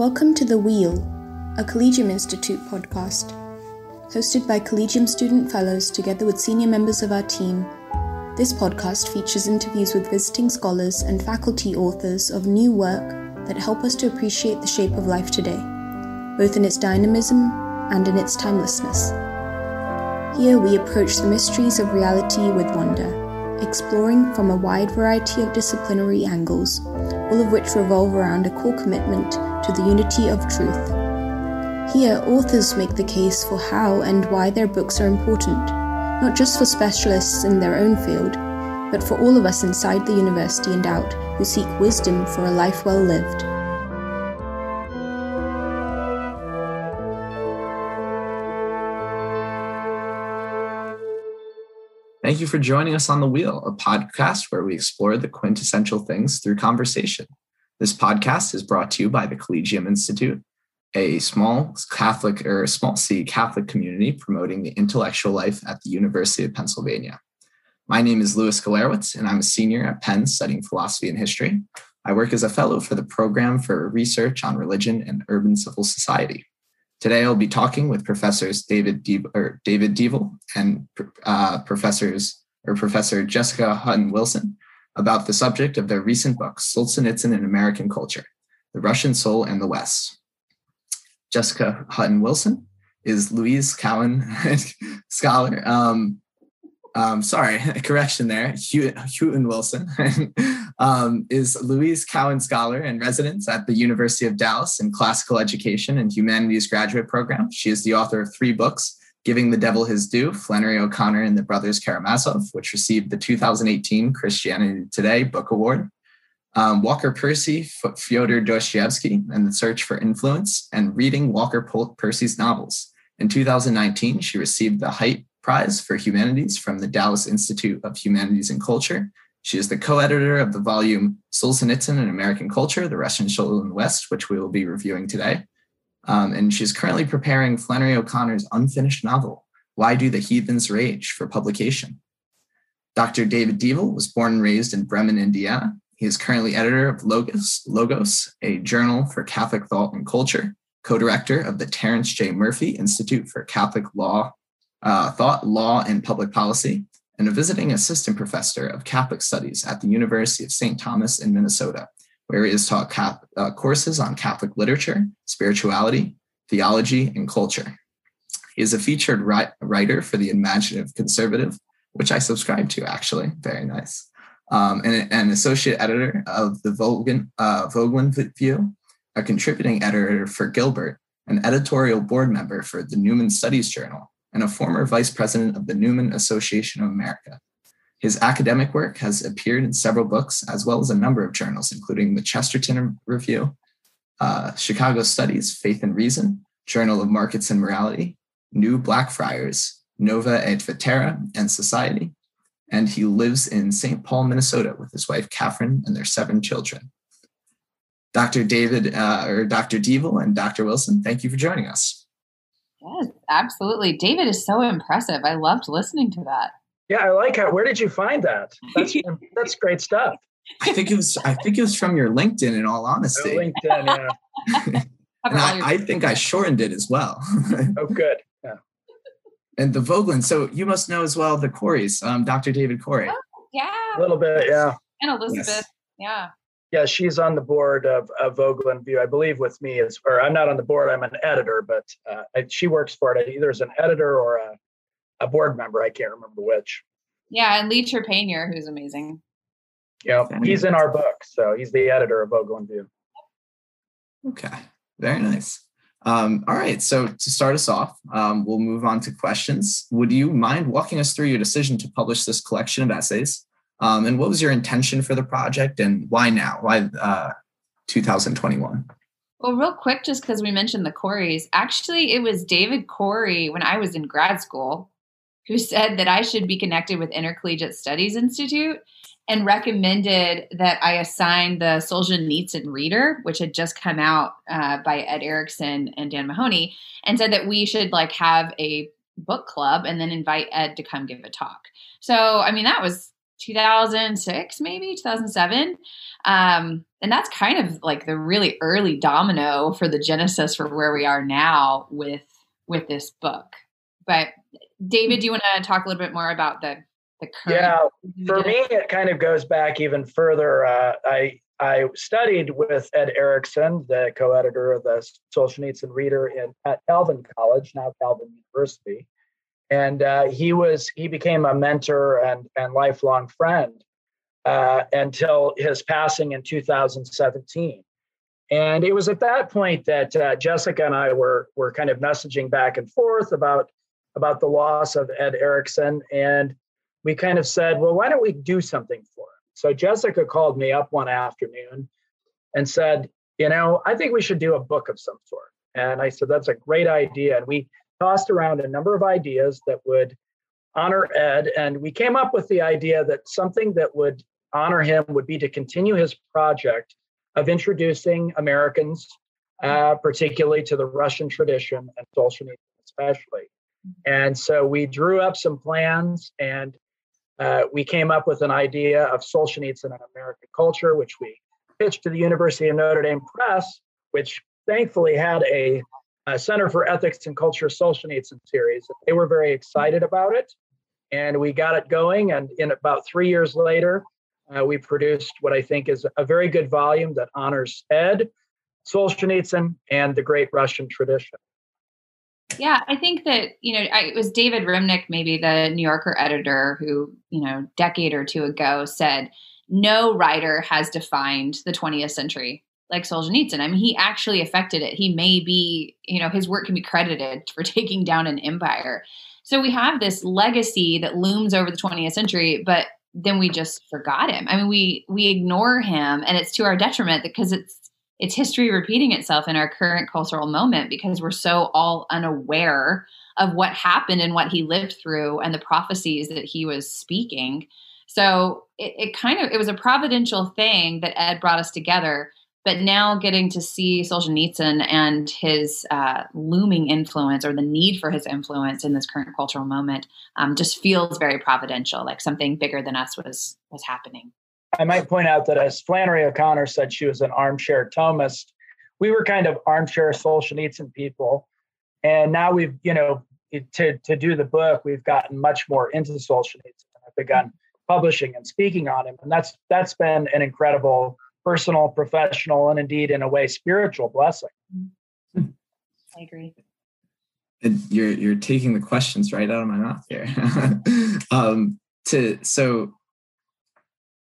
Welcome to The Wheel, a Collegium Institute podcast. Hosted by Collegium student fellows together with senior members of our team, this podcast features interviews with visiting scholars and faculty authors of new work that help us to appreciate the shape of life today, both in its dynamism and in its timelessness. Here we approach the mysteries of reality with wonder, exploring from a wide variety of disciplinary angles, all of which revolve around a core commitment to the unity of truth. Here, authors make the case for how and why their books are important, not just for specialists in their own field, but for all of us inside the university and out who seek wisdom for a life well lived. Thank you for joining us on The Wheel, a podcast where we explore the quintessential things through conversation. This podcast is brought to you by the Collegium Institute, a small Catholic or small C Catholic community promoting the intellectual life at the University of Pennsylvania. My name is Louis Galerwitz, and I'm a senior at Penn studying philosophy and history. I work as a fellow for the program for research on religion and urban civil society. Today, I'll be talking with professors David De- David Deavel and uh, professors or Professor Jessica Hooten Wilson about the subject of their recent book, Solzhenitsyn in American Culture The Russian Soul and the West. Jessica Hooten Wilson is Louise Cowan scholar. Um, um, sorry, correction there. Hooten Wilson um, is Louise Cowan Scholar and residence at the University of Dallas in Classical Education and Humanities Graduate Program. She is the author of three books Giving the Devil His Due, Flannery O'Connor and the Brothers Karamazov, which received the 2018 Christianity Today Book Award. Um, Walker Percy, Fyodor Dostoevsky, and the Search for Influence, and reading Walker Percy's novels. In 2019, she received the Hiett Prize for Humanities from the Dallas Institute of Humanities and Culture. She is the co-editor of the volume Solzhenitsyn in American Culture, The Russian Soul in the West, which we will be reviewing today. Um, and she's currently preparing Flannery O'Connor's unfinished novel, Why Do the Heathens Rage, for publication. Dr. David Deavel was born and raised in Bremen, Indiana. He is currently editor of Logos, Logos, a journal for Catholic thought and culture, co-director of the Terence J. Murphy Institute for Catholic Law, uh, Thought, Law, and Public Policy, and a visiting assistant professor of Catholic Studies at the University of St. Thomas in Minnesota, where he has taught cap, uh, courses on Catholic literature, spirituality, theology, and culture. He is a featured ri- writer for the Imaginative Conservative, which I subscribe to actually. Very nice. Um, and an associate editor of the Voegelin, uh, View, a contributing editor for Gilbert, an editorial board member for the Newman Studies Journal, and a former vice president of the Newman Association of America. His academic work has appeared in several books, as well as a number of journals, including the Chesterton Review, uh, Chicago Studies, Faith and Reason, Journal of Markets and Morality, New Blackfriars, Nova et Vetera, and Society. And he lives in St. Paul, Minnesota, with his wife Catherine and their seven children. Dr. David uh, or Dr. Deavel and Dr. Wilson, thank you for joining us. Yes, absolutely. David is so impressive. I loved listening to that. Yeah, I like how. Where did you find that? That's that's great stuff. I think it was. I think it was from your LinkedIn. In all honesty, oh, LinkedIn. Yeah. and I, I, think I shortened it as well. oh, good. Yeah. And the Voegelin. So you must know as well the Coreys, um, Dr. David Corey. Oh, yeah. A little bit, yeah. And Elizabeth. Yes. Yeah. Yeah, she's on the board of, of Voegelin View, I believe, with me. As, or I'm not on the board, I'm an editor, but uh, I, she works for it either as an editor or a a board member. I can't remember which. Yeah, and Lee Trepanier, who's amazing. Yeah, he's in our book, so he's the editor of Voegelin View. Okay, very nice. Um, all right, so to start us off, um, we'll move on to questions. Would you mind walking us through your decision to publish this collection of essays? Um, and what was your intention for the project, and why now? Why uh, 2021? Well, real quick, just because we mentioned the Coreys, actually, it was David Corey when I was in grad school who said that I should be connected with Intercollegiate Studies Institute and recommended that I assign the Solzhenitsyn Reader, which had just come out uh, by Ed Ericson and Dan Mahoney, and said that we should like have a book club and then invite Ed to come give a talk. So, I mean, that was 2006, maybe 2007. Um, and that's kind of like the really early domino for the genesis for where we are now with with this book. But David, do you want to talk a little bit more about the the current? Yeah, for me, it kind of goes back even further. Uh, I I studied with Ed Ericson, the co-editor of the Solzhenitsyn Reader in at Calvin College, now Calvin University, and uh, he was he became a mentor and and lifelong friend uh, until his passing in 2017. And it was at that point that uh, Jessica and I were were kind of messaging back and forth about about the loss of Ed Ericson, and we kind of said, well, why don't we do something for him? So Jessica called me up one afternoon and said, you know, I think we should do a book of some sort. And I said, that's a great idea. And we tossed around a number of ideas that would honor Ed, and we came up with the idea that something that would honor him would be to continue his project of introducing Americans, uh, particularly to the Russian tradition and Solzhenitsyn especially. And so we drew up some plans and uh, we came up with an idea of Solzhenitsyn and American culture, which we pitched to the University of Notre Dame Press, which thankfully had a, a Center for Ethics and Culture Solzhenitsyn series. They were very excited about it. And we got it going. And in about three years later, uh, we produced what I think is a very good volume that honors Ed, Solzhenitsyn, and the great Russian tradition. Yeah, I think that, you know, I, it was David Remnick, maybe the New Yorker editor, who, you know, decade or two ago said, no writer has defined the 20th century like Solzhenitsyn. I mean, he actually affected it. He may be, you know, his work can be credited for taking down an empire. So we have this legacy that looms over the 20th century, but then we just forgot him. I mean, we we ignore him, and it's to our detriment because it's it's history repeating itself in our current cultural moment because we're so all unaware of what happened and what he lived through and the prophecies that he was speaking. So it, it kind of it was a providential thing that Ed brought us together but now getting to see Solzhenitsyn and his uh, looming influence or the need for his influence in this current cultural moment um, just feels very providential, like something bigger than us was was happening. I might point out that as Flannery O'Connor said, she was an armchair Thomist. We were kind of armchair Solzhenitsyn people, and now we've you know to to do the book, we've gotten much more into Solzhenitsyn. I've begun publishing and speaking on him, and that's that's been an incredible personal, professional, and indeed, in a way, spiritual blessing. I agree. And you're you're taking the questions right out of my mouth here. um, to so,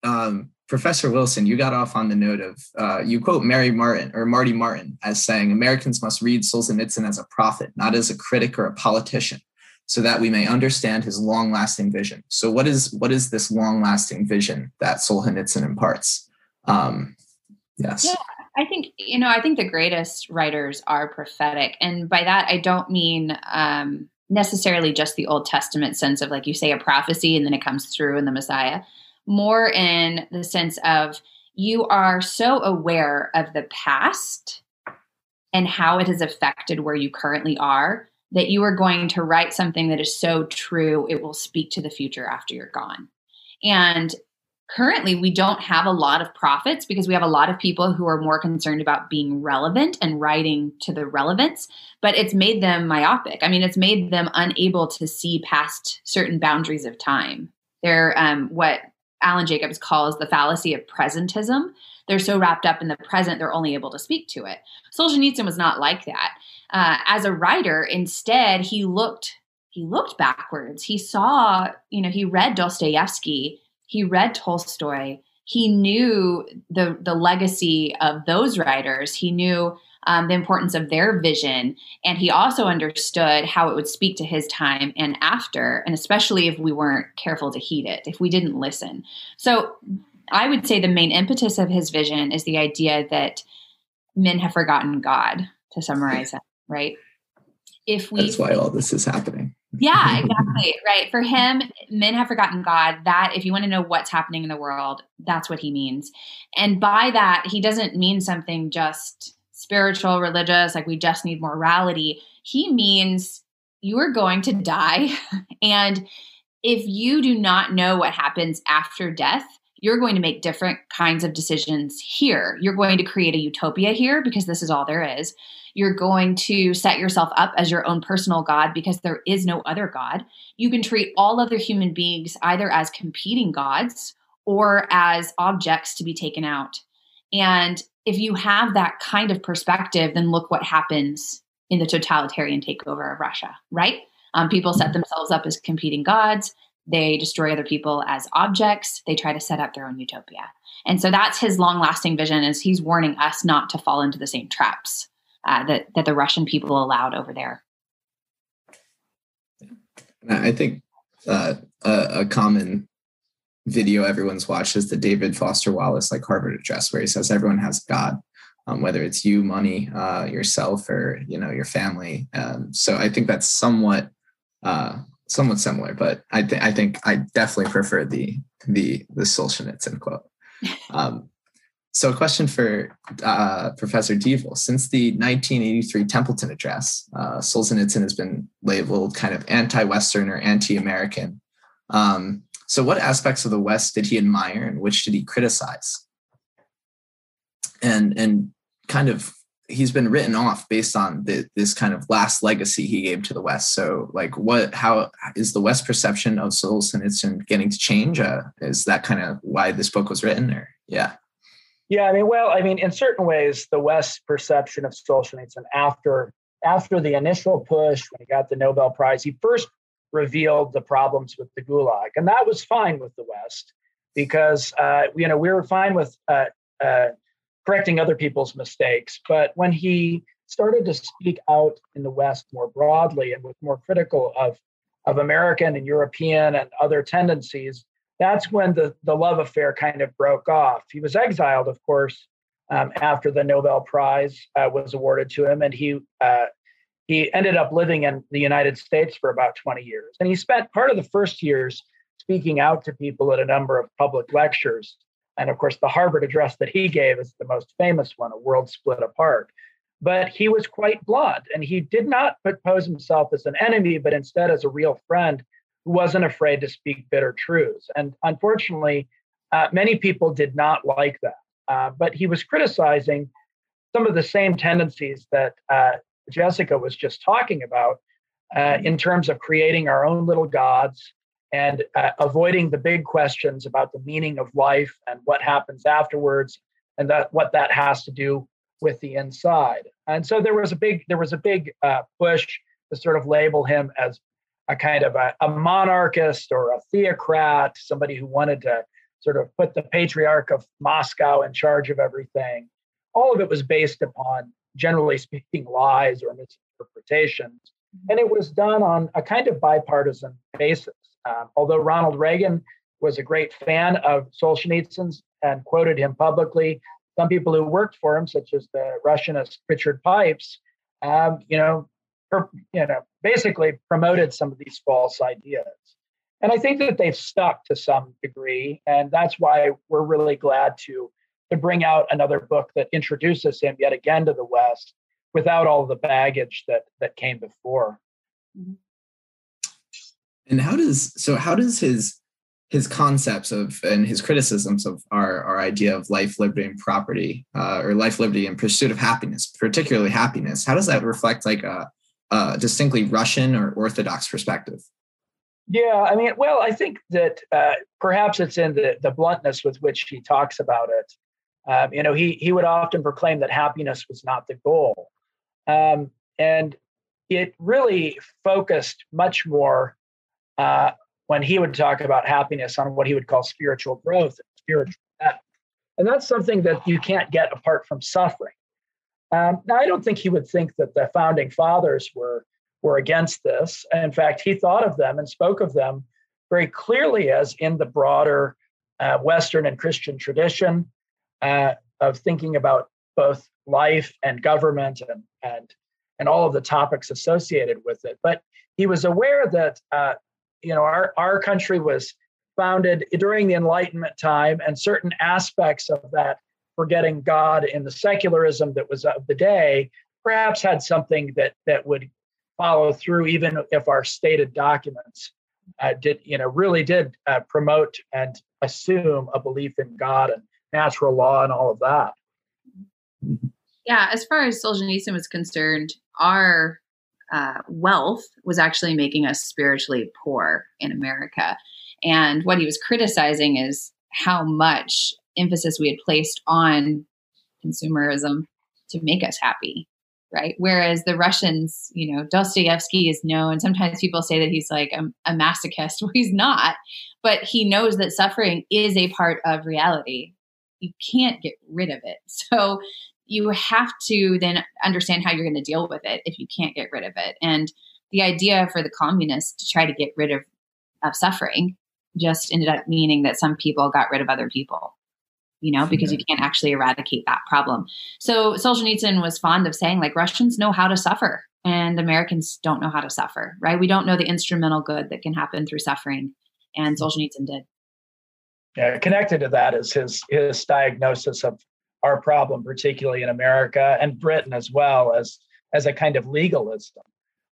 um, Professor Wilson, you got off on the note of uh, you quote Mary Martin or Marty Martin as saying Americans must read Solzhenitsyn as a prophet, not as a critic or a politician, so that we may understand his long-lasting vision. So, what is what is this long-lasting vision that Solzhenitsyn imparts? Um, yes. Yeah, I think you know. I think the greatest writers are prophetic, and by that I don't mean um, necessarily just the Old Testament sense of like you say a prophecy and then it comes through in the Messiah. More in the sense of you are so aware of the past and how it has affected where you currently are that you are going to write something that is so true it will speak to the future after you're gone. And currently we don't have a lot of prophets because we have a lot of people who are more concerned about being relevant and writing to the relevance but it's made them myopic i mean it's made them unable to see past certain boundaries of time they're um, what alan jacobs calls the fallacy of presentism they're so wrapped up in the present they're only able to speak to it solzhenitsyn was not like that uh, as a writer instead he looked he looked backwards he saw you know he read dostoevsky he read Tolstoy. He knew the the legacy of those writers. He knew um, the importance of their vision, and he also understood how it would speak to his time and after, and especially if we weren't careful to heed it, if we didn't listen. So, I would say the main impetus of his vision is the idea that men have forgotten God. To summarize it, right? If we, that's why all this is happening. Yeah, exactly. right. For him, men have forgotten God. That, if you want to know what's happening in the world, that's what he means. And by that, he doesn't mean something just spiritual, religious, like we just need morality. He means you are going to die. And if you do not know what happens after death, you're going to make different kinds of decisions here. You're going to create a utopia here because this is all there is. You're going to set yourself up as your own personal God because there is no other God. You can treat all other human beings either as competing gods or as objects to be taken out. And if you have that kind of perspective, then look what happens in the totalitarian takeover of Russia, right? Um, people set themselves up as competing gods. They destroy other people as objects. They try to set up their own utopia. And so that's his long-lasting vision is he's warning us not to fall into the same traps uh, that, that the Russian people allowed over there. I think uh, a, a, common video everyone's watched is the David Foster Wallace like Harvard address, where he says everyone has God, um, whether it's you, money, uh, yourself, or you know your family. Um, so I think that's somewhat uh, somewhat similar, but I think I think I definitely prefer the the the Solzhenitsyn quote. Um, so, a question for uh, Professor Deavel. Since the 1983 Templeton Address, uh, Solzhenitsyn has been labeled kind of anti-Western or anti-American. Um, so, what aspects of the West did he admire, and which did he criticize? And and kind of he's been written off based on the, this kind of last legacy he gave to the West. So, like, what? How is the West perception of Solzhenitsyn getting to change? Uh, is that kind of why this book was written? Or yeah, yeah. I mean, well, I mean, in certain ways, the West's perception of Solzhenitsyn after after the initial push when he got the Nobel Prize, he first revealed the problems with the Gulag, and that was fine with the West because uh, you know we were fine with. Uh, uh, correcting other people's mistakes. But when he started to speak out in the West more broadly and was more critical of, of American and European and other tendencies, that's when the, the love affair kind of broke off. He was exiled, of course, um, after the Nobel Prize uh, was awarded to him, and he uh, he ended up living in the United States for about 20 years. And he spent part of the first years speaking out to people at a number of public lectures. And of course, the Harvard address that he gave is the most famous one, A World Split Apart. But he was quite blunt and he did not pose himself as an enemy, but instead as a real friend who wasn't afraid to speak bitter truths. And unfortunately, uh, many people did not like that. Uh, but he was criticizing some of the same tendencies that uh, Jessica was just talking about uh, in terms of creating our own little gods, and uh, avoiding the big questions about the meaning of life and what happens afterwards and that what that has to do with the inside. And so there was a big there was a big uh, push to sort of label him as a kind of a, a monarchist or a theocrat somebody who wanted to sort of put the patriarch of moscow in charge of everything. All of it was based upon generally speaking lies or misinterpretations. And it was done on a kind of bipartisan basis. Um, although Ronald Reagan was a great fan of Solzhenitsyn's and quoted him publicly, some people who worked for him, such as the Russianist Richard Pipes, um, you know, per, you know, basically promoted some of these false ideas. And I think that they've stuck to some degree, and that's why we're really glad to to bring out another book that introduces him yet again to the West without all the baggage that that came before. Mm-hmm. And how does so how does his his concepts of and his criticisms of our, our idea of life, liberty, and property, uh, or life, liberty, and pursuit of happiness, particularly happiness, how does that reflect like a, a distinctly Russian or Orthodox perspective? Yeah, I mean, well, I think that uh, perhaps it's in the, the bluntness with which he talks about it. Um, you know, he he would often proclaim that happiness was not the goal, um, and it really focused much more uh, when he would talk about happiness on what he would call spiritual growth and spiritual depth. And that's something that you can't get apart from suffering. Um, now, I don't think he would think that the founding fathers were, were against this. In fact, he thought of them and spoke of them very clearly as in the broader uh, Western and Christian tradition uh, of thinking about both life and government and, and, and all of the topics associated with it. But he was aware that uh, you know, our, our country was founded during the Enlightenment time, and certain aspects of that forgetting God in the secularism that was of the day perhaps had something that that would follow through, even if our stated documents uh, did you know really did uh, promote and assume a belief in God and natural law and all of that. Yeah, as far as Solzhenitsyn was concerned, our uh, wealth was actually making us spiritually poor in America. And what he was criticizing is how much emphasis we had placed on consumerism to make us happy right? Whereas the Russians, you know, Dostoevsky is known. Sometimes people say that he's like a, a, masochist. Well, he's not, but he knows that suffering is a part of reality. You can't get rid of it. So you have to then understand how you're going to deal with it if you can't get rid of it. And the idea for the communists to try to get rid of, of suffering just ended up meaning that some people got rid of other people you know, because you can't actually eradicate that problem. So Solzhenitsyn was fond of saying, like, Russians know how to suffer and Americans don't know how to suffer, right? We don't know the instrumental good that can happen through suffering. And mm-hmm. Solzhenitsyn did. Connected to that is his his diagnosis of our problem, particularly in America and Britain as well, as as a kind of legalism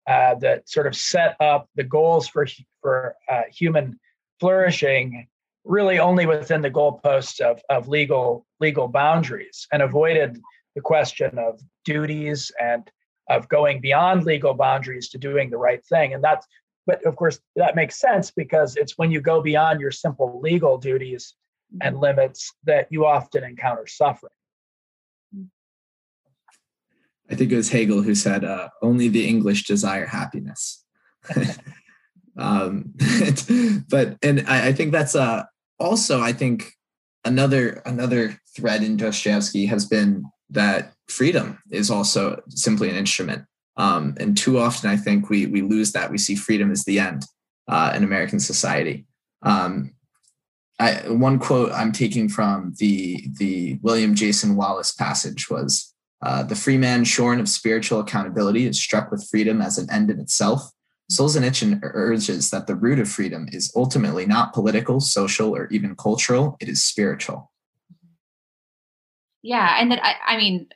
uh, that sort of set up the goals for for uh, human flourishing really only within the goalposts of, of legal legal boundaries and avoided the question of duties and of going beyond legal boundaries to doing the right thing. And that's but of course that makes sense because it's when you go beyond your simple legal duties and limits that you often encounter suffering. I think it was hegel who said uh, only the english desire happiness. Um, but and I, I, think that's uh, also, I think another another thread in Dostoevsky has been that freedom is also simply an instrument. Um, and too often, I think we we lose that. We see freedom as the end uh, in American society. Um, I, one quote I'm taking from the the William Jason Wallace passage was uh, the free man shorn of spiritual accountability is struck with freedom as an end in itself Solzhenitsyn urges that the root of freedom is ultimately not political, social, or even cultural, it is spiritual. Yeah. And that, I, I mean,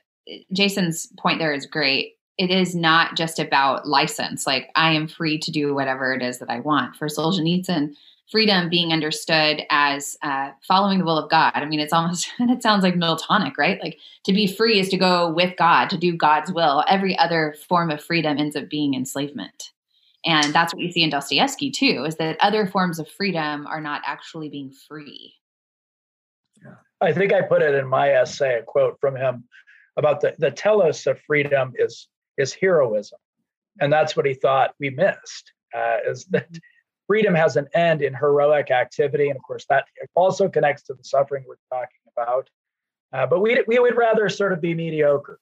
Jason's point there is great. It is not just about license, like I am free to do whatever it is that I want. For Solzhenitsyn, freedom being understood as uh, following the will of God. I mean, it's almost, and it sounds like Miltonic, right? Like to be free is to go with God, to do God's will. Every other form of freedom ends up being enslavement. And that's what you see in Dostoevsky too, is that other forms of freedom are not actually being free. I think I put it in my essay, a quote from him about the, the telos of freedom is is heroism. And that's what he thought we missed, uh, is that mm-hmm. freedom has an end in heroic activity. And of course, that also connects to the suffering we're talking about. Uh, but we, we would rather sort of be mediocre,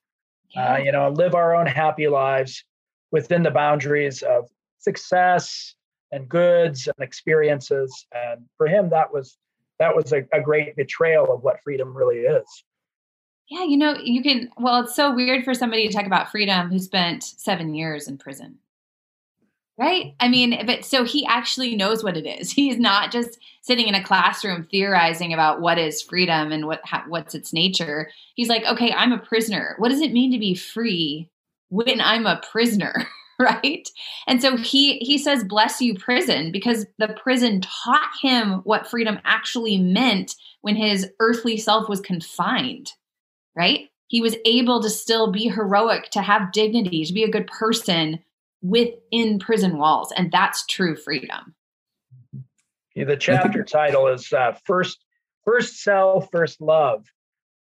uh, yeah. uh, you know, live our own happy lives within the boundaries of success and goods and experiences. And for him, that was that was a, a great betrayal of what freedom really is. Yeah, you know, you can. Well, it's so weird for somebody to talk about freedom who spent seven years in prison, right? I mean, but so he actually knows what it is. He's not just sitting in a classroom theorizing about what is freedom and what what's its nature. He's like, okay, I'm a prisoner. What does it mean to be free when I'm a prisoner? right and so he he says bless you prison because the prison taught him what freedom actually meant when his earthly self was confined right he was able to still be heroic to have dignity to be a good person within prison walls and that's true freedom yeah, the chapter title is uh, first first cell first love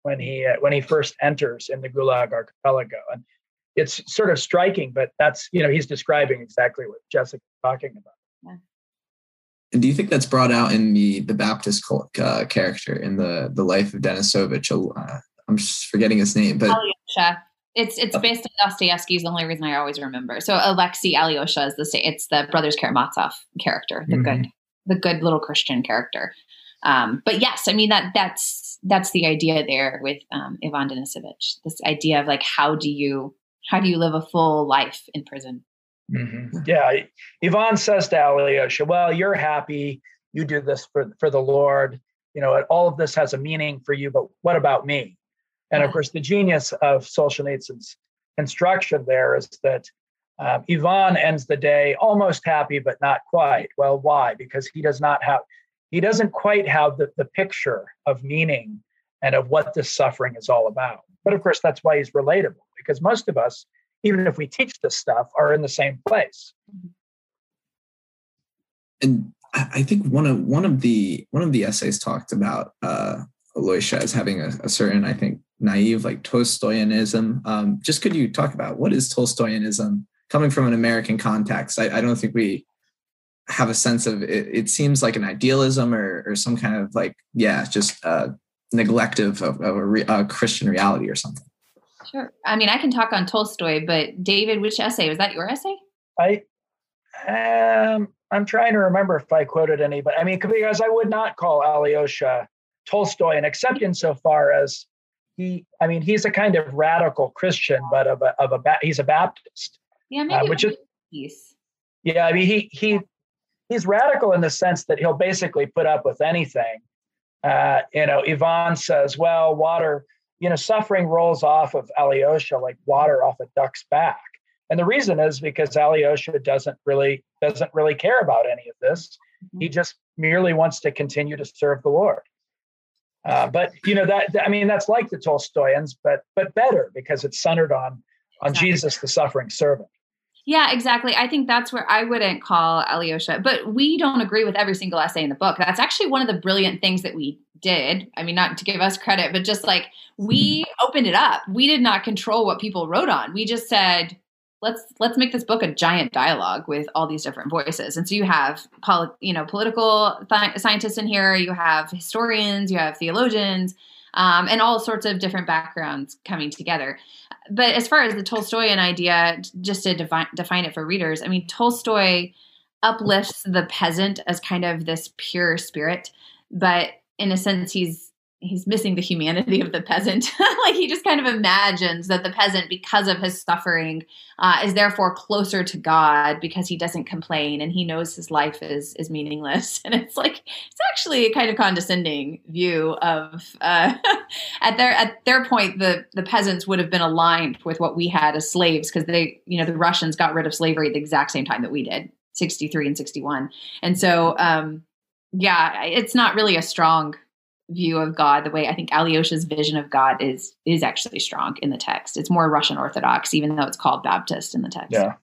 when he uh, when he first enters in the gulag archipelago and it's sort of striking, but that's you know he's describing exactly what Jessica's talking about. Yeah. And do you think that's brought out in the the Baptist uh, character in the the life of Denisovich? Uh, I'm just forgetting his name, but Alyosha. It's it's based on Dostoevsky. Is the only reason I always remember. So Alexei Alyosha is the it's the brothers Karamazov character, the mm-hmm. good the good little Christian character. Um, but yes, I mean that that's that's the idea there with um, Ivan Denisovich. This idea of like how do you how do you live a full life in prison? Mm-hmm. Yeah, Ivan says to Alyosha, "Well, you're happy. You do this for for the Lord. You know, all of this has a meaning for you. But what about me?" And of course, the genius of Solzhenitsyn's instruction there is that Um, Ivan ends the day almost happy, but not quite. Well, why? Because he does not have, he doesn't quite have the, the picture of meaning and of what this suffering is all about. But of course, that's why he's relatable, because most of us, even if we teach this stuff, are in the same place. And I think one of one of the one of the essays talked about uh, Alyosha as having a, a certain, I think, naive like Tolstoyanism. Um, just could you talk about what is Tolstoyanism coming from an American context? I, I don't think we have a sense of it. It seems like an idealism or, or some kind of like, yeah, just uh, neglect of, of, of a, re, a Christian reality or something. Sure. I mean, I can talk on Tolstoy, but David, which essay was that? Your essay? I um, I'm trying to remember if I quoted any, but I mean, because I would not call Alyosha Tolstoy, and except insofar as he, I mean, he's a kind of radical Christian, but of a, of a he's a Baptist. Yeah, maybe uh, which is piece. Yeah, I mean, he he he's radical in the sense that he'll basically put up with anything. Uh, you know, Ivan says, "Well, water, you know, suffering rolls off of Alyosha like water off a duck's back." And the reason is because Alyosha doesn't really doesn't really care about any of this. Mm-hmm. He just merely wants to continue to serve the Lord. Uh, but you know that I mean that's like the Tolstoyans, but but better because it's centered on on exactly. Jesus, the suffering servant. Yeah, exactly. I think that's where I wouldn't call Alyosha, but we don't agree with every single essay in the book. That's actually one of the brilliant things that we did. I mean, not to give us credit, but just like we opened it up. We did not control what people wrote on. We just said, let's let's make this book a giant dialogue with all these different voices. And so you have poli- you know political th- scientists in here you have historians you have theologians um, and all sorts of different backgrounds coming together. But as far as the tolstoyan idea just to define, define it for readers i mean tolstoy uplifts the peasant as kind of this pure spirit but in a sense he's he's missing the humanity of the peasant. like he just kind of imagines that the peasant, because of his suffering, uh, is therefore closer to God because he doesn't complain and he knows his life is is meaningless. And it's like it's actually a kind of condescending view of uh, at their at their point the the peasants would have been aligned with what we had as slaves because they you know the Russians got rid of slavery at the exact same time that we did. 63 and 61 and so um yeah it's not really a strong view of God, the way I think Alyosha's vision of God is is actually strong in the text. It's more Russian Orthodox, even though it's called Baptist in the text. Yeah,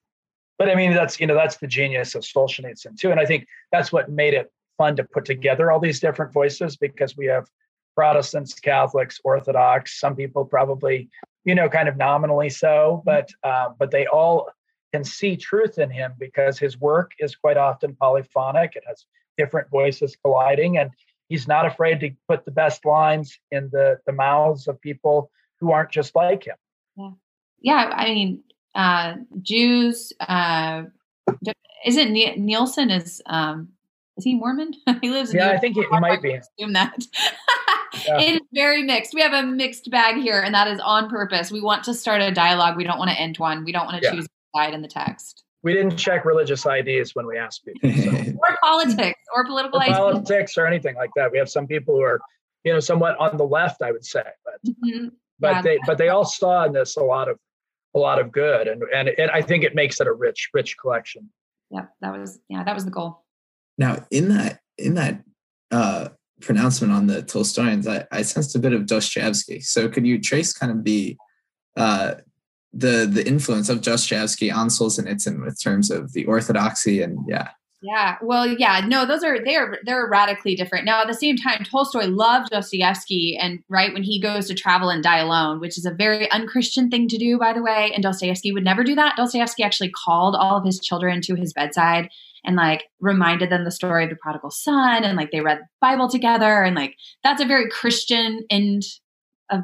but I mean that's you know that's the genius of Solzhenitsyn too, and I think that's what made it fun to put together all these different voices because we have Protestants, Catholics, Orthodox. Some people probably you know kind of nominally so, but uh, but they all can see truth in him because his work is quite often polyphonic. It has different voices colliding and he's not afraid to put the best lines in the the mouths of people who aren't just like him. Yeah, yeah. I mean, uh, Jews. Uh, isn't Nielsen is um, is he Mormon? he lives. yeah, I think he, he might be. Assume that. yeah. It is very mixed. We have a mixed bag here, and that is on purpose. We want to start a dialogue. We don't want to end one. We don't want to yeah. choose a side in the text we didn't check religious IDs when we asked people. So. or politics or political or politics or anything like that. We have some people who are, you know, somewhat on the left, I would say, but mm-hmm. but yeah. they but they all saw in this a lot of a lot of good, and and it, I think it makes it a rich rich collection. Yeah, that was yeah that was the goal. Now in that in that uh, pronouncement on the Tolstoyans, I, I sensed a bit of Dostoevsky. So could you trace kind of the uh, the the influence of Dostoevsky on Solzhenitsyn with terms of the orthodoxy and yeah. Yeah, well, yeah, no, those are they're they're radically different. Now, at the same time, Tolstoy loved Dostoevsky, and right when he goes to travel and die alone, which is a very unchristian thing to do, by the way, and Dostoevsky would never do that. Dostoevsky actually called all of his children to his bedside and like reminded them the story of the prodigal son, and like they read the Bible together, and like that's a very Christian end of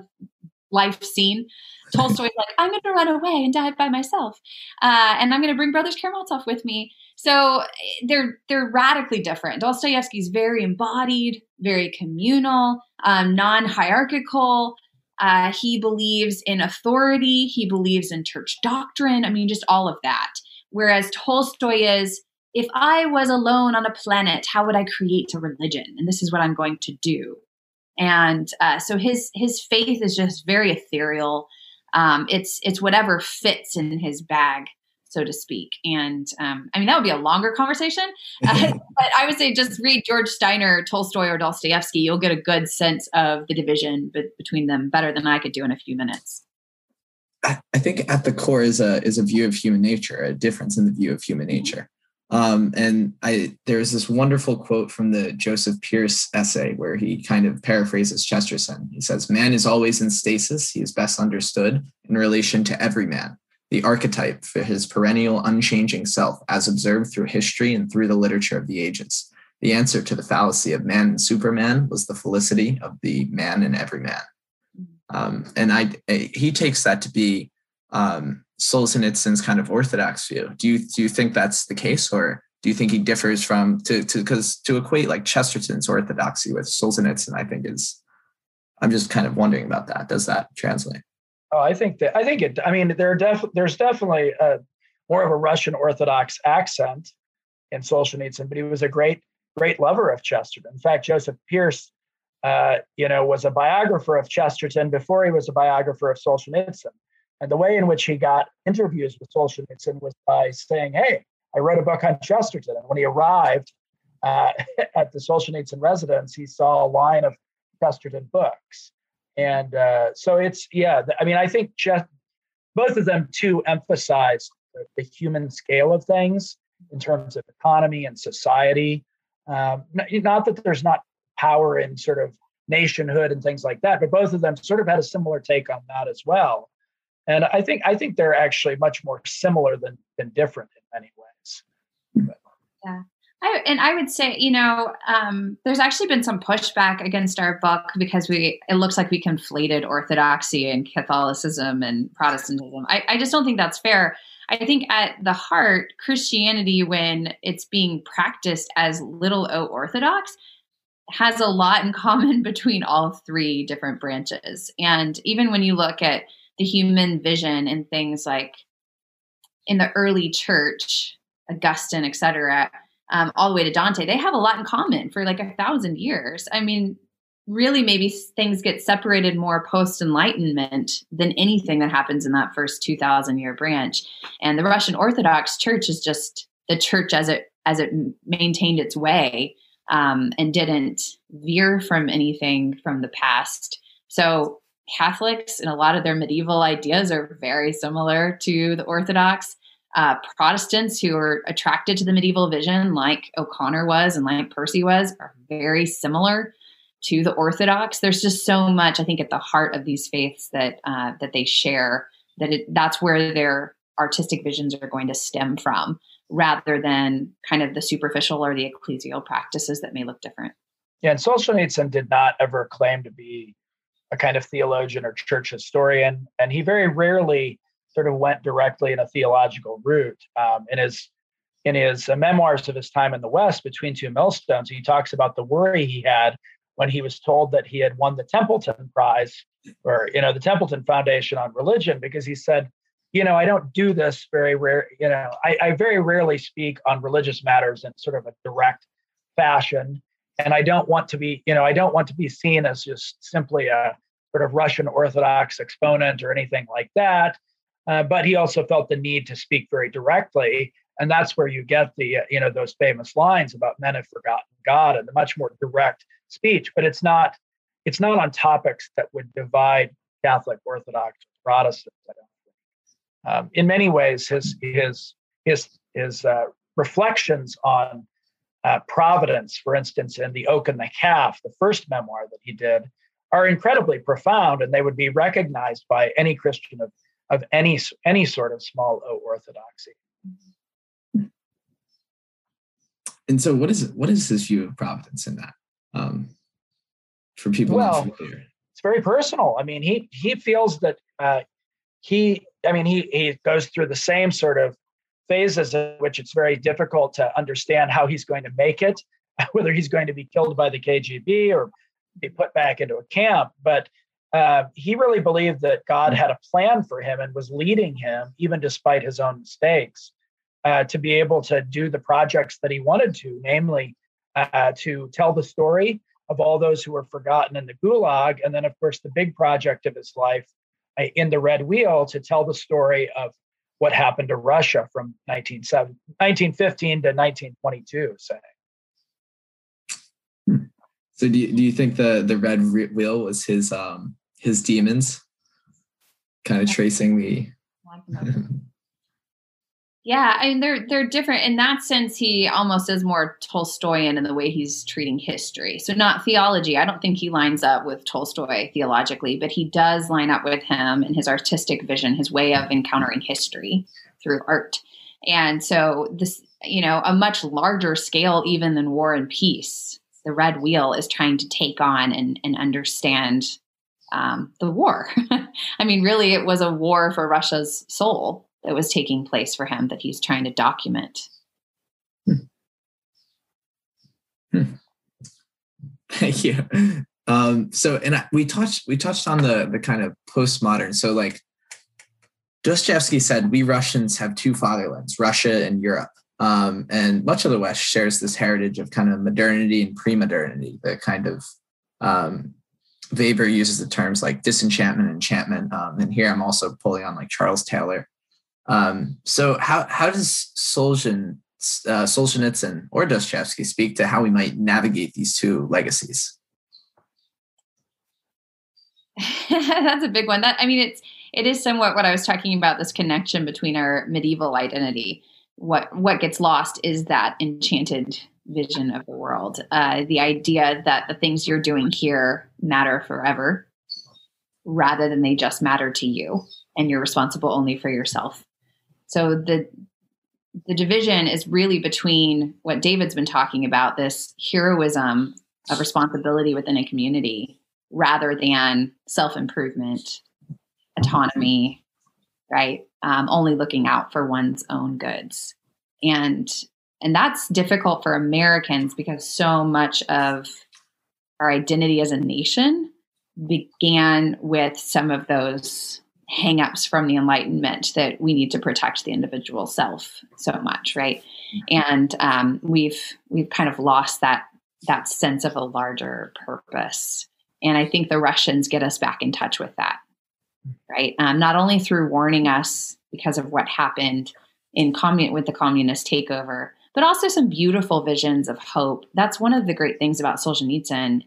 life scene. Tolstoy's like, I'm going to run away and die by myself, uh, and I'm going to bring Brothers Karamazov with me. So they're they're radically different. Dostoevsky's very embodied, very communal, um, non-hierarchical. Uh, he believes in authority. He believes in church doctrine. I mean, just all of that. Whereas Tolstoy is, if I was alone on a planet, how would I create a religion? And this is what I'm going to do. And uh, so his his faith is just very ethereal um, it's it's whatever fits in his bag. so to speak. And um, I mean, that would be a longer conversation. Uh, but I would say just read George Steiner, Tolstoy, or Dostoevsky. You'll get a good sense of the division be- between them better than I could do in a few minutes. I think at the core is a is a view of human nature, a difference in the view of human nature. Um, and I there's this wonderful quote from the Joseph Pearce essay where he kind of paraphrases Chesterton. He says, "Man is always in stasis. He is best understood in relation to every man the archetype for his perennial, unchanging self, as observed through history and through the literature of the ages. The answer to the fallacy of man and superman was the felicity of the man in every man. Um, and I, I, he takes that to be um, Solzhenitsyn's kind of orthodox view. Do you do you think that's the case, or do you think he differs from to to because to equate like Chesterton's orthodoxy with Solzhenitsyn, I think is I'm just kind of wondering about that. Does that translate? Oh, I think that I think it. I mean, there def, there's definitely a, more of a Russian Orthodox accent in Solzhenitsyn, but he was a great great lover of Chesterton. In fact, Joseph Pearce, uh, you know, was a biographer of Chesterton before he was a biographer of Solzhenitsyn. And the way in which he got interviews with Solzhenitsyn was by saying, "Hey, I read a book on Chesterton." And when he arrived uh, at the Solzhenitsyn residence, he saw a line of Chesterton books. And uh, so it's yeah i mean i think just both of them too emphasize the, the human scale of things in terms of economy and society. Um, not that there's not power in sort of nationhood and things like that but both of them sort of had a similar take on that as well and i think i think they're actually much more similar than than different in many ways but. yeah I, and I would say, you know, um, there's actually been some pushback against our book because we it looks like we conflated orthodoxy and Catholicism and Protestantism. I, I just don't think that's fair. I think at the heart, Christianity, when it's being practiced as little o orthodox, has a lot in common between all three different branches. And even when you look at the human vision and things like in the early church, Augustine, et cetera, um, all the way to Dante, they have a lot in common for like a thousand years. I mean, really, maybe things get separated more post Enlightenment than anything that happens in that first 2000 year branch. And the Russian Orthodox Church is just the church as it as it maintained its way um, and didn't veer from anything from the past. So Catholics and a lot of their medieval ideas are very similar to the Orthodox uh, Protestants who are attracted to the medieval vision, like O'Connor was and like Percy was, are very similar to the Orthodox. There's just so much, I think, at the heart of these faiths that uh, that they share. That it, that's where their artistic visions are going to stem from, rather than kind of the superficial or the ecclesial practices that may look different. Yeah, and Solzhenitsyn did not ever claim to be a kind of theologian or church historian, and he very rarely sort of went directly in a theological route. Um, in his in his uh, memoirs of his time in the West, Between Two Millstones, he talks about the worry he had when he was told that he had won the Templeton Prize or you know the Templeton Foundation on Religion, because he said, you know, I don't do this very rare. You know, I, I very rarely speak on religious matters in sort of a direct fashion, and I don't want to be, you know, I don't want to be seen as just simply a sort of Russian Orthodox exponent or anything like that. Uh, but he also felt the need to speak very directly. And that's where you get the, uh, you know, those famous lines about men have forgotten God and the much more direct speech. But it's not, it's not on topics that would divide Catholic, Orthodox, Protestants. I don't think. Um, in many ways, his his his his uh, reflections on uh, providence, for instance, in the Oak and the Calf, the first memoir that he did, are incredibly profound, and they would be recognized by any Christian of of any any sort of small O orthodoxy. And so, what is what is his view of providence in that? Um, for people well, it's very personal. I mean, he he feels that uh, he. I mean, he he goes through the same sort of phases in which it's very difficult to understand how he's going to make it, whether he's going to be killed by the KGB or be put back into a camp. But uh, he really believed that God had a plan for him and was leading him, even despite his own mistakes, uh, to be able to do the projects that he wanted to, namely uh, to tell the story of all those who were forgotten in the Gulag. And then, of course, the big project of his life uh, in the Red Wheel to tell the story of what happened to Russia from 1915 to 1922, say. Hmm. So do you, do you think the the red wheel was his um his demons kind of tracing the Yeah, I mean they're they're different in that sense. He almost is more Tolstoyan in the way he's treating history. So not theology. I don't think he lines up with Tolstoy theologically, but he does line up with him in his artistic vision, his way of encountering history through art. And so this, you know, a much larger scale even than War and Peace. The Red Wheel is trying to take on and, and understand um, the war. I mean, really, it was a war for Russia's soul that was taking place for him that he's trying to document. Hmm. Hmm. Thank you. Um, so, and I, we touched we touched on the the kind of postmodern. So, like Dostoevsky said, we Russians have two fatherlands, Russia and Europe. Um, and much of the West shares this heritage of kind of modernity and pre-modernity, the kind of um, Weber uses the terms like disenchantment, enchantment. Um, and here I'm also pulling on like Charles Taylor um, so how how does Solzhen, uh, Solzhenitsyn or Dostoevsky speak to how we might navigate these two legacies? That's a big one. That I mean, it's it is somewhat what I was talking about. This connection between our medieval identity. What what gets lost is that enchanted vision of the world. Uh, the idea that the things you're doing here matter forever, rather than they just matter to you, and you're responsible only for yourself. So the the division is really between what David's been talking about this heroism of responsibility within a community rather than self improvement, autonomy, right? Um, only looking out for one's own goods, and and that's difficult for Americans because so much of our identity as a nation began with some of those hangups from the enlightenment that we need to protect the individual self so much right? And um, we've we've kind of lost that that sense of a larger purpose. And i think the russians get us back in touch with that right? Um, not only through warning us because of what happened in commun- with the communist takeover but also some beautiful visions of hope. That's one of the great things about solzhenitsyn.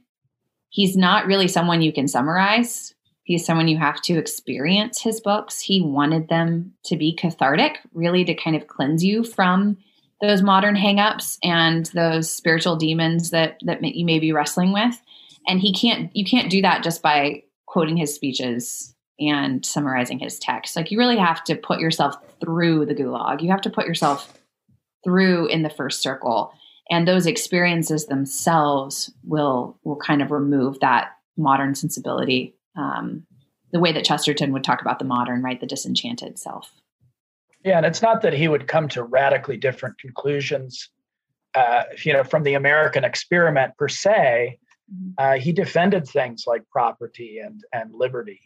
He's not really someone you can summarize He's someone you have to experience his books. He wanted them to be cathartic, really to kind of cleanse you from those modern hangups and those spiritual demons that that you may be wrestling with. And he can't you can't do that just by quoting his speeches and summarizing his text. Like you really have to put yourself through the gulag. You have to put yourself through in the first circle and those experiences themselves will will kind of remove that modern sensibility um, the way that Chesterton would talk about the modern, right? The disenchanted self. Yeah, and it's not that he would come to radically different conclusions, uh, you know, from the American experiment per se. Mm-hmm. Uh, he defended things like property and and liberty,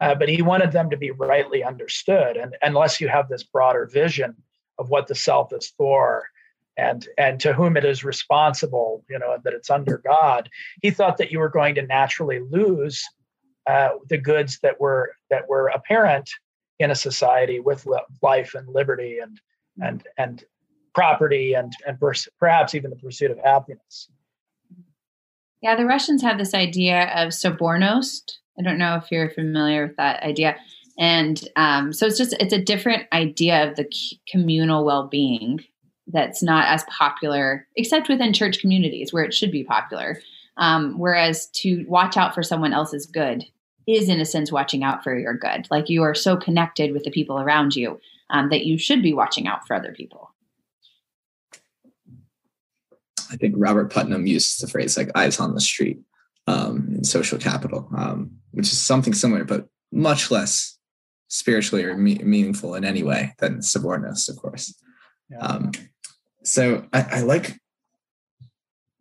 uh, but he wanted them to be rightly understood. And unless you have this broader vision of what the self is for, and and to whom it is responsible, you know, that it's under God, he thought that you were going to naturally lose uh, the goods that were that were apparent in a society with life and liberty and and and property and and perhaps even the pursuit of happiness. Yeah, the Russians have this idea of sobornost. I don't know if you're familiar with that idea. And um, so it's just it's a different idea of the communal well-being that's not as popular, except within church communities where it should be popular. Um, whereas to watch out for someone else's good is, in a sense, watching out for your good. Like you are so connected with the people around you um, that you should be watching out for other people. I think Robert Putnam used the phrase like eyes on the street um, in social capital, um, which is something similar, but much less spiritually or me- meaningful in any way than sobornost, of course. Yeah. Um, so I, I like,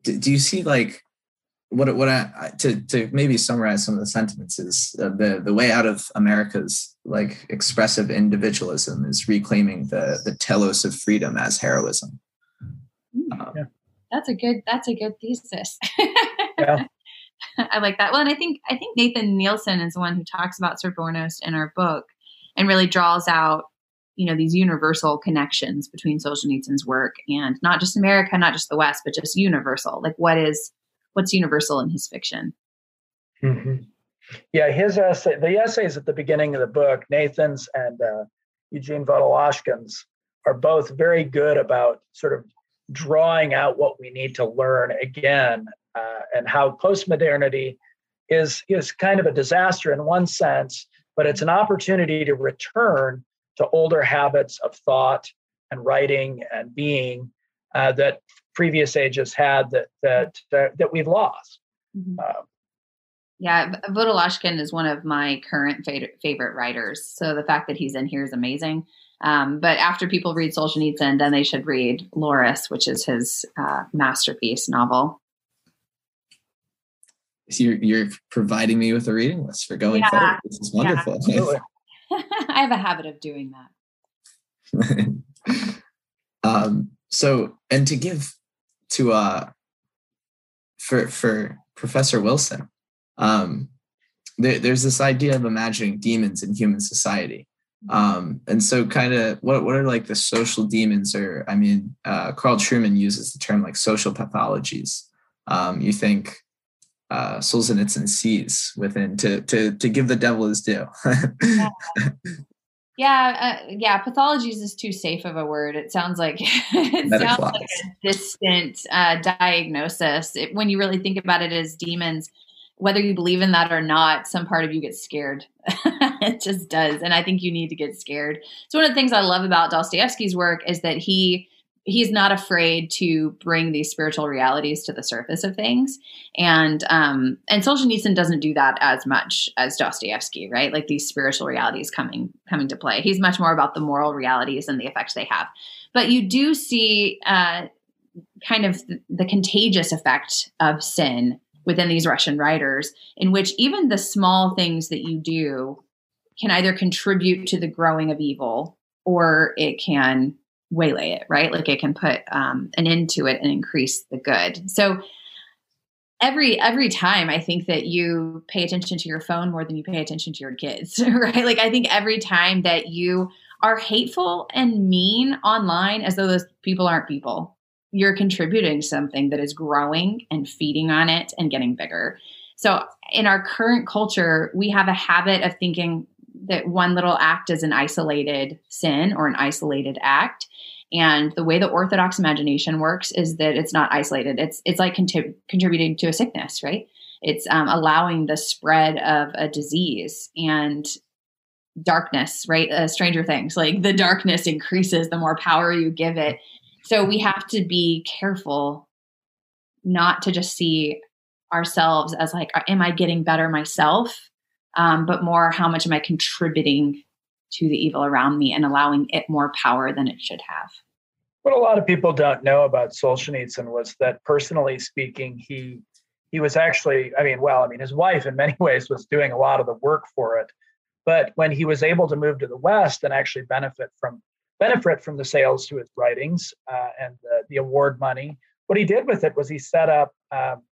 do, do, you see like what what I to to maybe summarize some of the sentiments is uh, the the way out of America's like expressive individualism is reclaiming the the telos of freedom as heroism. Hmm. Um, yeah. That's a good that's a good thesis. yeah. I like that. Well, and I think I think Nathan Nielsen is the one who talks about sobornost in our book and really draws out you know these universal connections between Solzhenitsyn's work and not just America, not just the West, but just universal. Like what is what's universal in his fiction? Mm-hmm. Yeah, his essay, the essays at the beginning of the book, Nathan's and uh, Eugene Vodolazkin's, are both very good about sort of drawing out what we need to learn again, uh, and how postmodernity is is kind of a disaster in one sense, but it's an opportunity to return to older habits of thought and writing and being uh, that previous ages had that that that, that we've lost. Mm-hmm. Uh, yeah, Vodolazkin is one of my current favorite, favorite writers. So the fact that he's in here is amazing. Um, but after people read Solzhenitsyn, then they should read Laurus, which is his uh, masterpiece novel. So you're, you're providing me with a reading list for going yeah. forward. This is wonderful. Yeah. I have a habit of doing that. um, so, and to give to uh, for for Professor Wilson, um, there, there's this idea of imagining demons in human society. Mm-hmm. Um, and so kind of what, what are like the social demons or I mean, uh, Carl Trueman uses the term like social pathologies. Um, you think uh, Solzhenitsyn sees within to, to, to give the devil his due. yeah. Yeah, uh, yeah. Pathologies is too safe of a word. It sounds like it sounds like a distant uh, diagnosis. It, when you really think about it as demons, whether you believe in that or not, some part of you gets scared. it just does. And I think you need to get scared. So one of the things I love about Dostoevsky's work is that he he's not afraid to bring these spiritual realities to the surface of things. And um and Solzhenitsyn doesn't do that as much as Dostoevsky, right? Like these spiritual realities coming coming to play. He's much more about the moral realities and the effects they have. But you do see uh kind of the, the contagious effect of sin within these Russian writers, in which even the small things that you do can either contribute to the growing of evil or it can waylay it, right? Like it can put um, an end to it and increase the good. So every every time I think that you pay attention to your phone more than you pay attention to your kids, right? Like I think every time that you are hateful and mean online as though those people aren't people you're contributing something that is growing and feeding on it and getting bigger. So, in our current culture, we have a habit of thinking that one little act is an isolated sin or an isolated act. And the way the orthodox imagination works is that it's not isolated. It's it's like contributing to a sickness, right? It's um, allowing the spread of a disease and darkness, right? Uh, Stranger Things, like the darkness increases the more power you give it. So we have to be careful not to just see ourselves as like, am I getting better myself? Um, but more, how much am I contributing to the evil around me and allowing it more power than it should have? What a lot of people don't know about Solzhenitsyn was that, personally speaking, he he was actually, I mean, well, I mean, his wife in many ways was doing a lot of the work for it. But when he was able to move to the West and actually benefit from benefit from the sales to his writings uh, and the, the, award money. What he did with it was he set up um,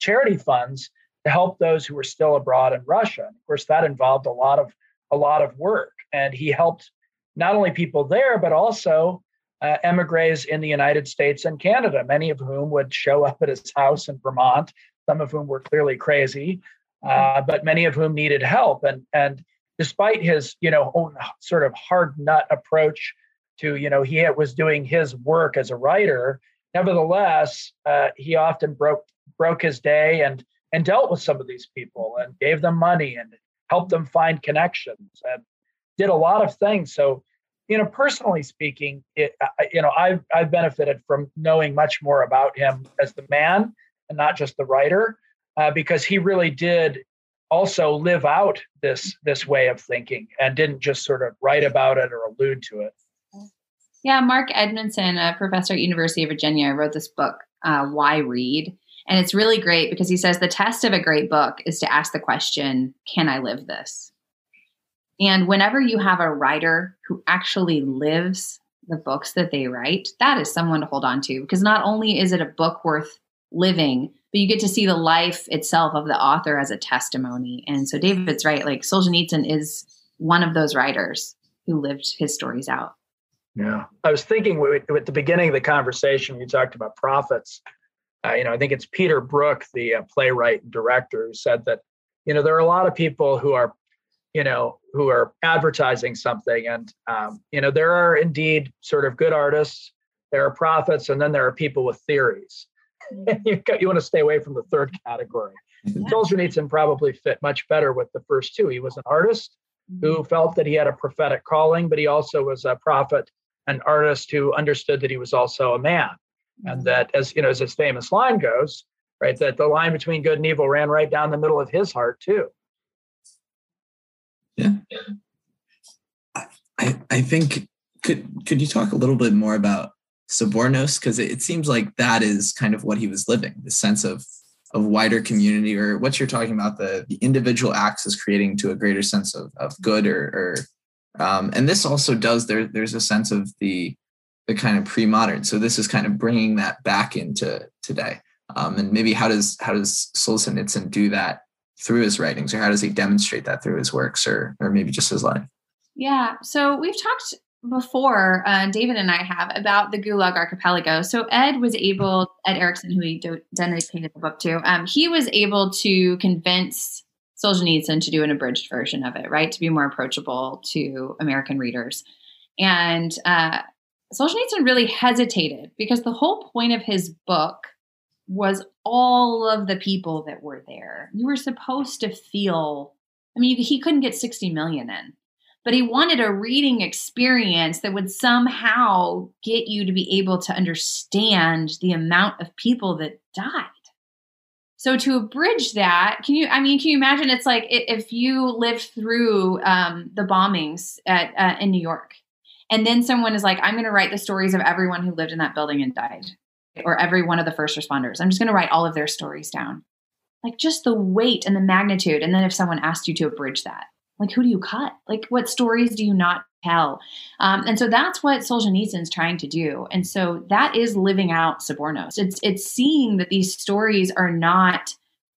charity funds to help those who were still abroad in Russia. And of course, that involved a lot of a lot of work, and he helped not only people there but also uh, emigres in the United States and Canada, many of whom would show up at his house in Vermont. Some of whom were clearly crazy, uh, but many of whom needed help. And and despite his you know own sort of hard nut approach to you know he was doing his work as a writer nevertheless uh, he often broke broke his day and and dealt with some of these people and gave them money and helped them find connections and did a lot of things so you know personally speaking it you know i've i've benefited from knowing much more about him as the man and not just the writer uh, because he really did also live out this this way of thinking and didn't just sort of write about it or allude to it. Yeah, Mark Edmundson, a professor at University of Virginia, wrote this book, uh, "Why Read," and it's really great because he says the test of a great book is to ask the question, "Can I live this?" And whenever you have a writer who actually lives the books that they write, that is someone to hold on to because not only is it a book worth living, but you get to see the life itself of the author as a testimony. And so David's right. Like Solzhenitsyn is one of those writers who lived his stories out. Yeah. I was thinking at the beginning of the conversation, you talked about prophets. Uh, you know, I think it's Peter Brook, the uh, playwright and director, who said that, you know, there are a lot of people who are, you know, who are advertising something. And, um, you know, there are indeed sort of good artists, there are prophets, and then there are people with theories. Mm-hmm. you, you want to stay away from the third category. Yeah. Solzhenitsyn probably fit much better with the first two. He was an artist who mm-hmm. felt that he had a prophetic calling, but he also was a prophet, an artist who understood that he was also a man. And mm-hmm. that, as you know, as his famous line goes, right, that the line between good and evil ran right down the middle of his heart too. Yeah. I, I think could could you talk a little bit more about Sobornos? Because it, it seems like that is kind of what he was living, the sense of of wider community or what you're talking about the, the individual acts is creating to a greater sense of, of good or, or um, and this also does there there's a sense of the the kind of pre-modern so this is kind of bringing that back into today um, and maybe how does how does Solzhenitsyn do that through his writings or how does he demonstrate that through his works or or maybe just his life yeah so we've talked before uh, David and I have about the Gulag Archipelago. So Ed was able, Ed Ericson, who he do, dedicated the book to, um, he was able to convince Solzhenitsyn to do an abridged version of it, right, to be more approachable to American readers. And uh, Solzhenitsyn really hesitated because the whole point of his book was all of the people that were there. You were supposed to feel. I mean, he couldn't get 60 million in but he wanted a reading experience that would somehow get you to be able to understand the amount of people that died. So to abridge that, can you? I mean, can you imagine? It's like if you lived through um, the bombings at uh, in New York, and then someone is like, "I'm going to write the stories of everyone who lived in that building and died, or every one of the first responders. I'm just going to write all of their stories down." Like just the weight and the magnitude. And then if someone asked you to abridge that, like, who do you cut? Like, what stories do you not tell? Um, and so that's what Solzhenitsyn is trying to do. And so that is living out Sobornos. It's it's seeing that these stories are not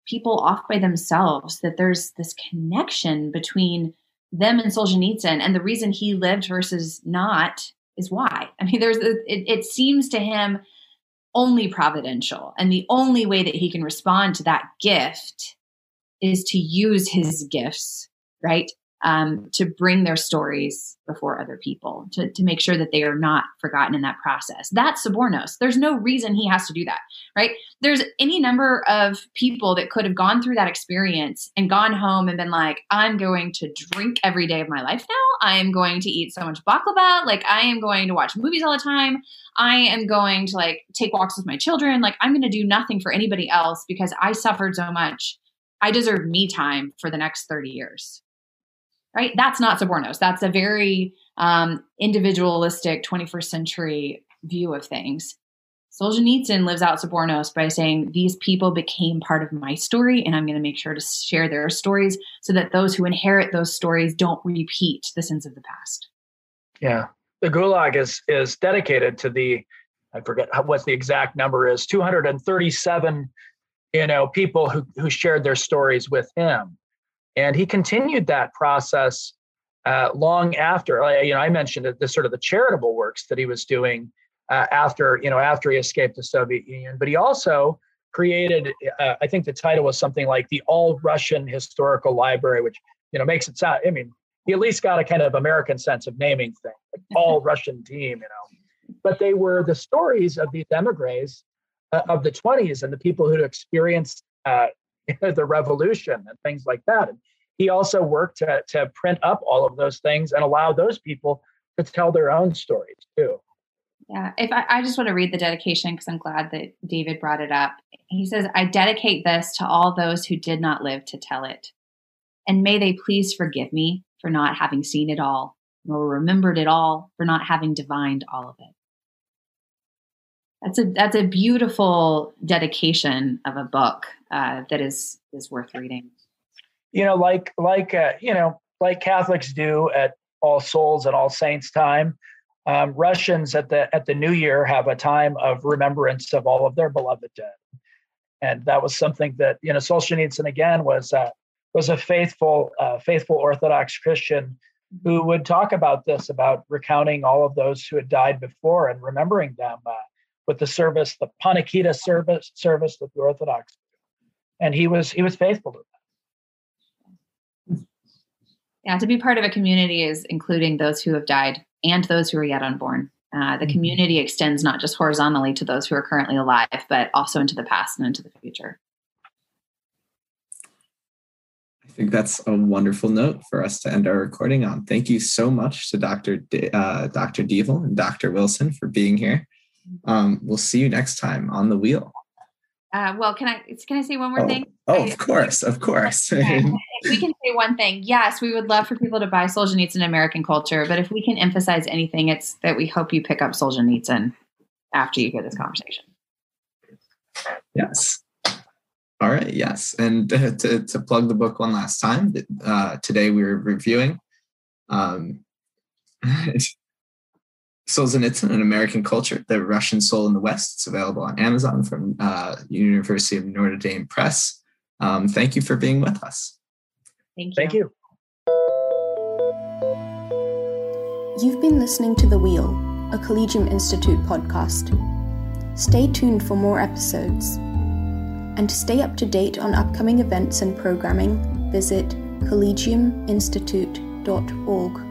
people off by themselves. That there's this connection between them and Solzhenitsyn, and the reason he lived versus not is why. I mean, there's it, it seems to him only providential, and the only way that he can respond to that gift is to use his gifts right? Um, to bring their stories before other people, to, to make sure that they are not forgotten in that process. That's Sobornos. There's no reason he has to do that, right? There's any number of people that could have gone through that experience and gone home and been like, I'm going to drink every day of my life now. I am going to eat so much baklava. Like, I am going to watch movies all the time. I am going to like take walks with my children. Like, I'm going to do nothing for anybody else because I suffered so much. I deserve me time for the next 30 years right? That's not Sobornos. That's a very um, individualistic 21st century view of things. Solzhenitsyn lives out Sobornos by saying these people became part of my story, and I'm going to make sure to share their stories so that those who inherit those stories don't repeat the sins of the past. Yeah, the Gulag is is dedicated to the I forget what the exact number is 237 you know people who who shared their stories with him and he continued that process uh, long after. You know, I mentioned the sort of the charitable works that he was doing uh, after you know after he escaped the Soviet Union, but he also created. Uh, I think the title was something like the All Russian Historical Library, which you know makes it sound. I mean, he at least got a kind of American sense of naming things, like All Russian Team, you know. But they were the stories of these emigres uh, of the 20s and the people who experienced uh, the revolution and things like that. And he also worked to, to print up all of those things and allow those people to tell their own stories too. Yeah, if I, I just want to read the dedication because I'm glad that David brought it up. He says, I dedicate this to all those who did not live to tell it. And may they please forgive me for not having seen it all, nor remembered it all, for not having divined all of it. That's a that's a beautiful dedication of a book uh, that is is worth reading. You know, like like uh, you know, like Catholics do at All Souls and All Saints time. Um, Russians at the at the New Year have a time of remembrance of all of their beloved dead, and that was something that you know Solzhenitsyn again was uh, was a faithful uh, faithful Orthodox Christian who would talk about this, about recounting all of those who had died before and remembering them uh, with the service, the Panikhida service, service that the Orthodox. And he was he was faithful to that. Yeah, to be part of a community is including those who have died and those who are yet unborn. Uh, the mm-hmm. community extends not just horizontally to those who are currently alive, but also into the past and into the future. I think that's a wonderful note for us to end our recording on. Thank you so much to Dr. D- uh, Dr. Deavel and Dr. Wilson for being here. Um, we'll see you next time on the wheel. Uh, well, can I can I say one more oh, thing? Oh, of course, of course. Okay. we can say one thing, yes, we would love for people to buy Solzhenitsyn in American Culture. But if we can emphasize anything, it's that we hope you pick up Solzhenitsyn after you hear this conversation. Yes. All right. Yes, and uh, to to plug the book one last time, uh, today we are reviewing. Um, Solzhenitsyn and it's in an American Culture, The Russian Soul in the West. It's available on Amazon from uh, University of Notre Dame Press. Um, thank you for being with us. Thank you. Thank you. You've been listening to The Wheel, a Collegium Institute podcast. Stay tuned for more episodes. And to stay up to date on upcoming events and programming, visit collegiuminstitute.org.